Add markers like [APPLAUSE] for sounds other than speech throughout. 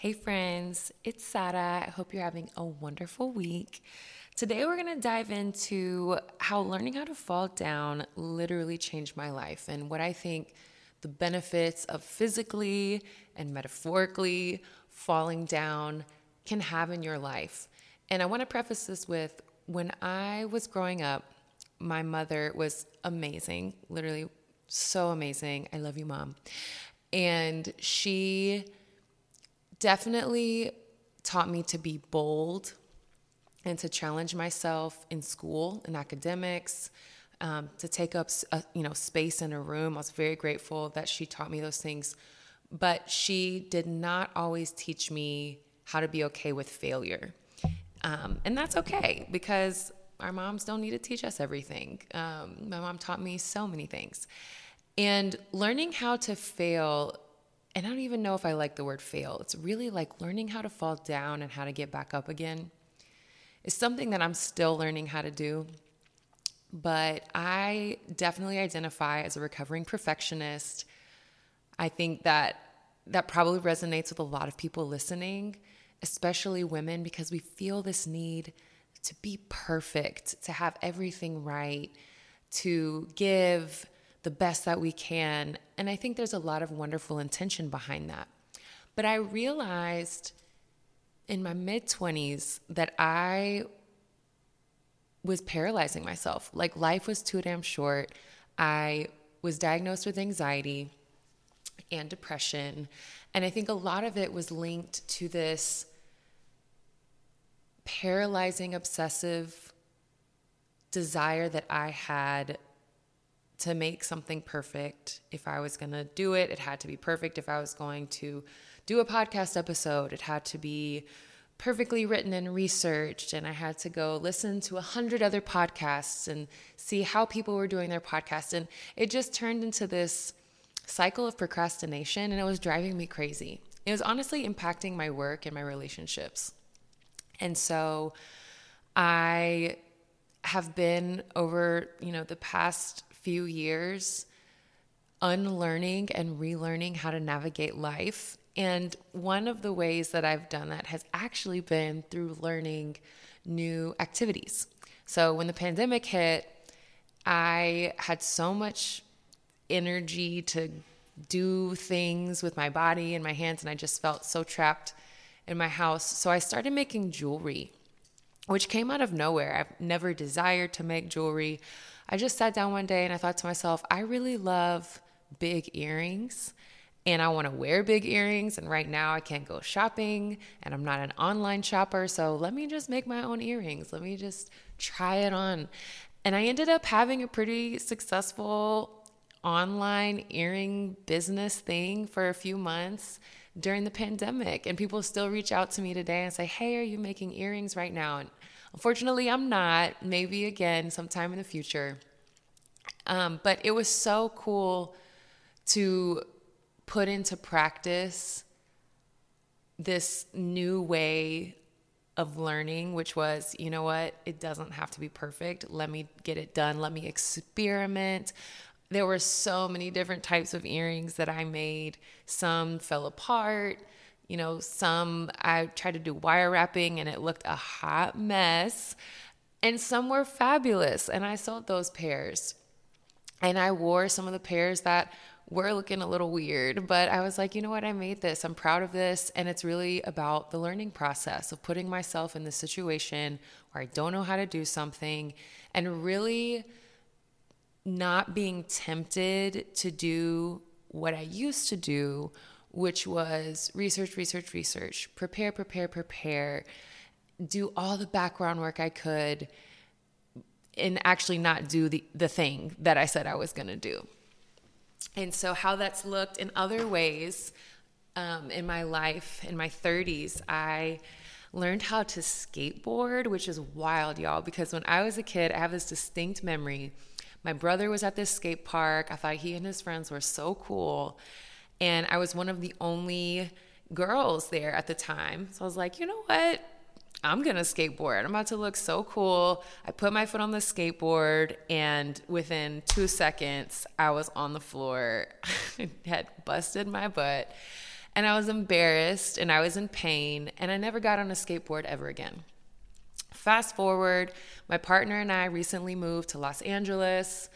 Hey, friends, it's Sara. I hope you're having a wonderful week. Today, we're going to dive into how learning how to fall down literally changed my life and what I think the benefits of physically and metaphorically falling down can have in your life. And I want to preface this with when I was growing up, my mother was amazing, literally so amazing. I love you, mom. And she definitely taught me to be bold and to challenge myself in school in academics um, to take up a, you know space in a room. I was very grateful that she taught me those things. But she did not always teach me how to be okay with failure. Um, and that's okay because our moms don't need to teach us everything. Um, my mom taught me so many things. And learning how to fail and I don't even know if I like the word fail. It's really like learning how to fall down and how to get back up again. It's something that I'm still learning how to do. But I definitely identify as a recovering perfectionist. I think that that probably resonates with a lot of people listening, especially women, because we feel this need to be perfect, to have everything right, to give the best that we can. And I think there's a lot of wonderful intention behind that. But I realized in my mid 20s that I was paralyzing myself. Like life was too damn short. I was diagnosed with anxiety and depression. And I think a lot of it was linked to this paralyzing, obsessive desire that I had to make something perfect. If I was going to do it, it had to be perfect. If I was going to do a podcast episode, it had to be perfectly written and researched. And I had to go listen to a hundred other podcasts and see how people were doing their podcast. And it just turned into this cycle of procrastination and it was driving me crazy. It was honestly impacting my work and my relationships. And so I have been over, you know, the past few years unlearning and relearning how to navigate life. And one of the ways that I've done that has actually been through learning new activities. So when the pandemic hit, I had so much energy to do things with my body and my hands, and I just felt so trapped in my house. So I started making jewelry, which came out of nowhere. I've never desired to make jewelry. I just sat down one day and I thought to myself, I really love big earrings and I want to wear big earrings. And right now I can't go shopping and I'm not an online shopper. So let me just make my own earrings. Let me just try it on. And I ended up having a pretty successful online earring business thing for a few months during the pandemic. And people still reach out to me today and say, Hey, are you making earrings right now? And Unfortunately, I'm not. Maybe again sometime in the future. Um, but it was so cool to put into practice this new way of learning, which was, you know what, it doesn't have to be perfect. Let me get it done. Let me experiment. There were so many different types of earrings that I made. Some fell apart, you know, some I tried to do wire wrapping and it looked a hot mess. And some were fabulous. And I sold those pairs. And I wore some of the pairs that were looking a little weird, but I was like, you know what? I made this. I'm proud of this. And it's really about the learning process of putting myself in the situation where I don't know how to do something and really not being tempted to do what I used to do which was research, research, research, prepare, prepare, prepare, do all the background work I could, and actually not do the, the thing that I said I was going to do. And so, how that's looked in other ways um, in my life, in my 30s, I learned how to skateboard, which is wild, y'all, because when I was a kid, I have this distinct memory. My brother was at this skate park. I thought he and his friends were so cool. And I was one of the only girls there at the time. So I was like, you know what? I'm gonna skateboard. I'm about to look so cool. I put my foot on the skateboard, and within two seconds, I was on the floor, [LAUGHS] had busted my butt. and I was embarrassed and I was in pain and I never got on a skateboard ever again. Fast forward, my partner and I recently moved to Los Angeles.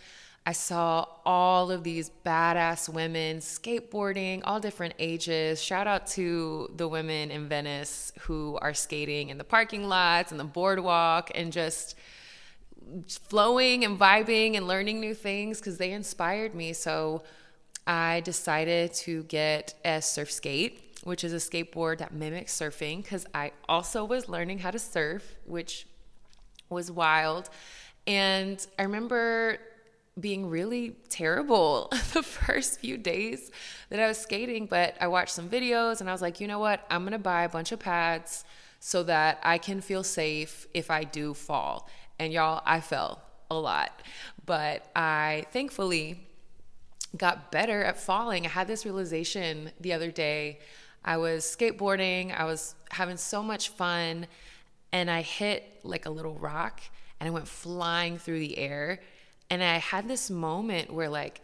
I saw all of these badass women skateboarding, all different ages. Shout out to the women in Venice who are skating in the parking lots and the boardwalk and just flowing and vibing and learning new things because they inspired me. So I decided to get a surf skate, which is a skateboard that mimics surfing because I also was learning how to surf, which was wild. And I remember being really terrible [LAUGHS] the first few days that I was skating, but I watched some videos and I was like, you know what? I'm going to buy a bunch of pads so that I can feel safe if I do fall. And y'all, I fell a lot, but I thankfully got better at falling. I had this realization the other day. I was skateboarding, I was having so much fun, and I hit like a little rock and I went flying through the air and I had this moment where like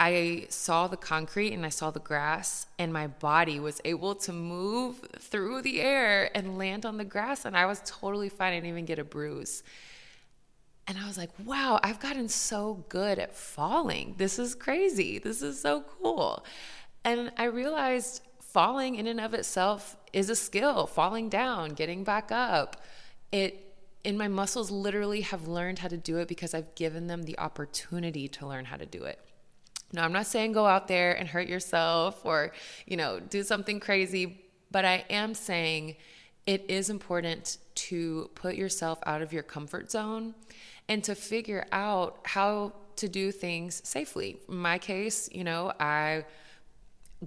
I saw the concrete and I saw the grass, and my body was able to move through the air and land on the grass. And I was totally fine. I didn't even get a bruise. And I was like, wow, I've gotten so good at falling. This is crazy. This is so cool. And I realized falling in and of itself is a skill, falling down, getting back up. It and my muscles literally have learned how to do it because I've given them the opportunity to learn how to do it. Now, I'm not saying go out there and hurt yourself or, you know, do something crazy, but I am saying it is important to put yourself out of your comfort zone and to figure out how to do things safely. In my case, you know, I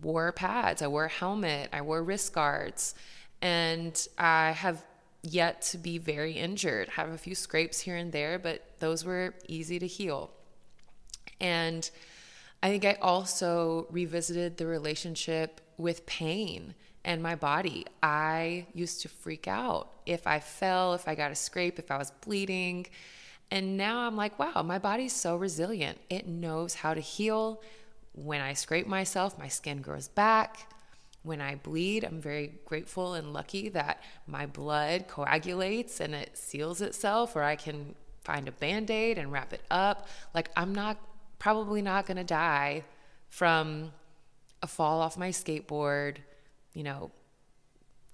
wore pads, I wore a helmet, I wore wrist guards, and I have yet to be very injured. Have a few scrapes here and there, but those were easy to heal. And I think I also revisited the relationship with pain and my body. I used to freak out if I fell, if I got a scrape, if I was bleeding. And now I'm like, wow, my body's so resilient. It knows how to heal. When I scrape myself, my skin grows back when I bleed, I'm very grateful and lucky that my blood coagulates and it seals itself, or I can find a band aid and wrap it up. Like, I'm not probably not gonna die from a fall off my skateboard, you know,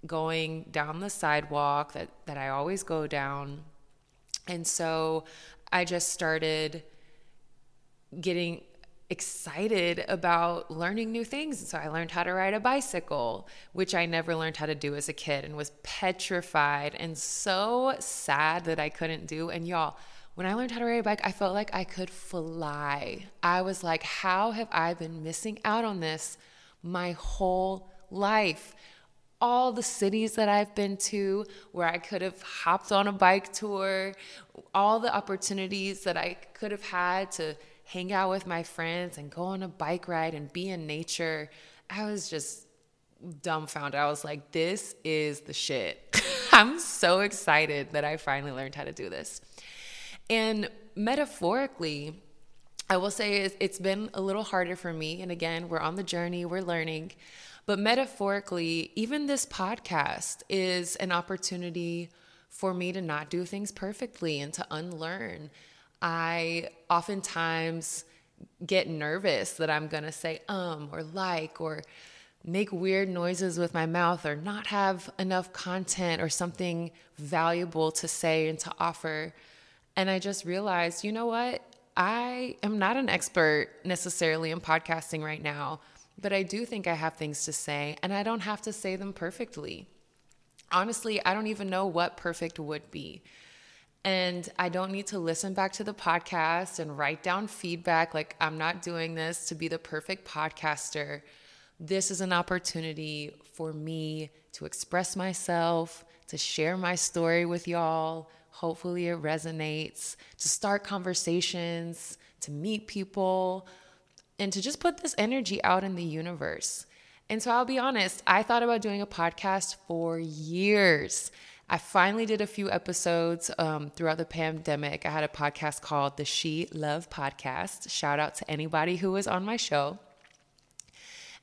going down the sidewalk that, that I always go down. And so I just started getting excited about learning new things. So I learned how to ride a bicycle, which I never learned how to do as a kid and was petrified and so sad that I couldn't do. And y'all, when I learned how to ride a bike, I felt like I could fly. I was like, how have I been missing out on this my whole life? All the cities that I've been to where I could have hopped on a bike tour, all the opportunities that I could have had to hang out with my friends and go on a bike ride and be in nature. I was just dumbfounded. I was like, this is the shit. [LAUGHS] I'm so excited that I finally learned how to do this. And metaphorically, I will say it's been a little harder for me. And again, we're on the journey, we're learning. But metaphorically, even this podcast is an opportunity for me to not do things perfectly and to unlearn I oftentimes get nervous that I'm going to say um or like or make weird noises with my mouth or not have enough content or something valuable to say and to offer. And I just realized, you know what? I am not an expert necessarily in podcasting right now, but I do think I have things to say and I don't have to say them perfectly. Honestly, I don't even know what perfect would be. And I don't need to listen back to the podcast and write down feedback. Like, I'm not doing this to be the perfect podcaster. This is an opportunity for me to express myself, to share my story with y'all. Hopefully, it resonates, to start conversations, to meet people, and to just put this energy out in the universe. And so I'll be honest, I thought about doing a podcast for years. I finally did a few episodes um, throughout the pandemic. I had a podcast called the She Love Podcast. Shout out to anybody who was on my show.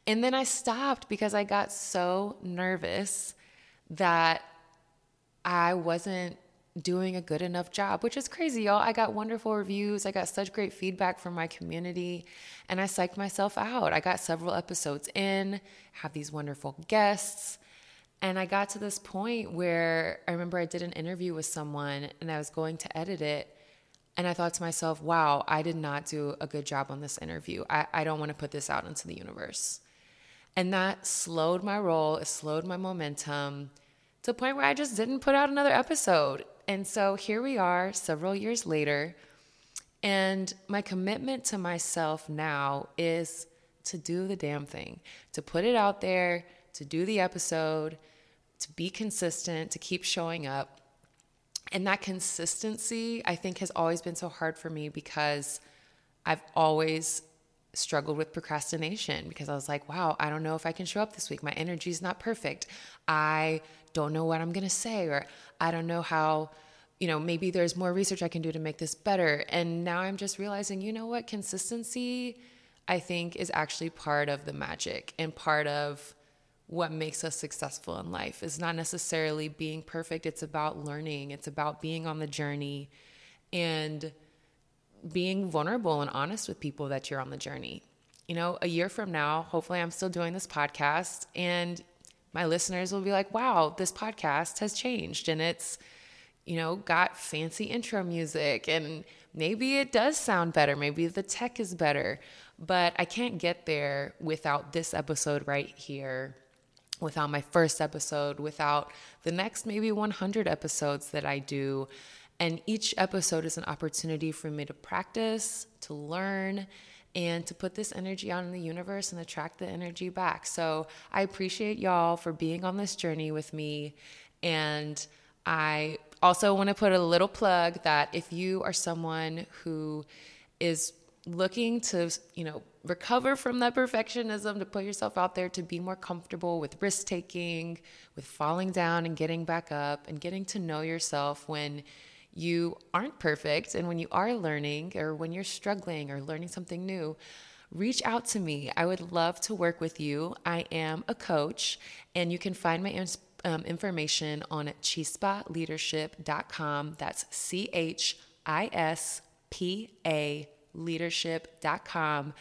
And then I stopped because I got so nervous that I wasn't doing a good enough job, which is crazy, y'all. I got wonderful reviews. I got such great feedback from my community, and I psyched myself out. I got several episodes in, have these wonderful guests. And I got to this point where I remember I did an interview with someone and I was going to edit it. And I thought to myself, wow, I did not do a good job on this interview. I, I don't want to put this out into the universe. And that slowed my roll, it slowed my momentum to the point where I just didn't put out another episode. And so here we are several years later. And my commitment to myself now is to do the damn thing, to put it out there, to do the episode, to be consistent, to keep showing up. And that consistency, I think, has always been so hard for me because I've always struggled with procrastination because I was like, wow, I don't know if I can show up this week. My energy is not perfect. I don't know what I'm going to say, or I don't know how, you know, maybe there's more research I can do to make this better. And now I'm just realizing, you know what? Consistency, I think, is actually part of the magic and part of what makes us successful in life. It's not necessarily being perfect, it's about learning, it's about being on the journey and being vulnerable and honest with people that you're on the journey. You know, a year from now, hopefully I'm still doing this podcast and my listeners will be like, wow, this podcast has changed and it's, you know, got fancy intro music and maybe it does sound better. Maybe the tech is better, but I can't get there without this episode right here, without my first episode, without the next maybe 100 episodes that I do. And each episode is an opportunity for me to practice, to learn, and to put this energy out in the universe and attract the energy back. So I appreciate y'all for being on this journey with me. And I also want to put a little plug that if you are someone who is looking to, you know, recover from that perfectionism, to put yourself out there to be more comfortable with risk taking, with falling down and getting back up, and getting to know yourself when you aren't perfect and when you are learning or when you're struggling or learning something new, reach out to me. I would love to work with you. I am a coach, and you can find my um, information on chispaleadership.com. That's C H I S P A leadership.com.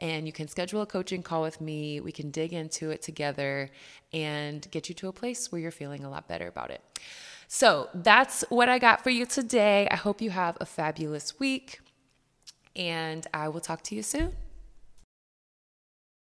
And you can schedule a coaching call with me. We can dig into it together and get you to a place where you're feeling a lot better about it. So that's what I got for you today. I hope you have a fabulous week, and I will talk to you soon.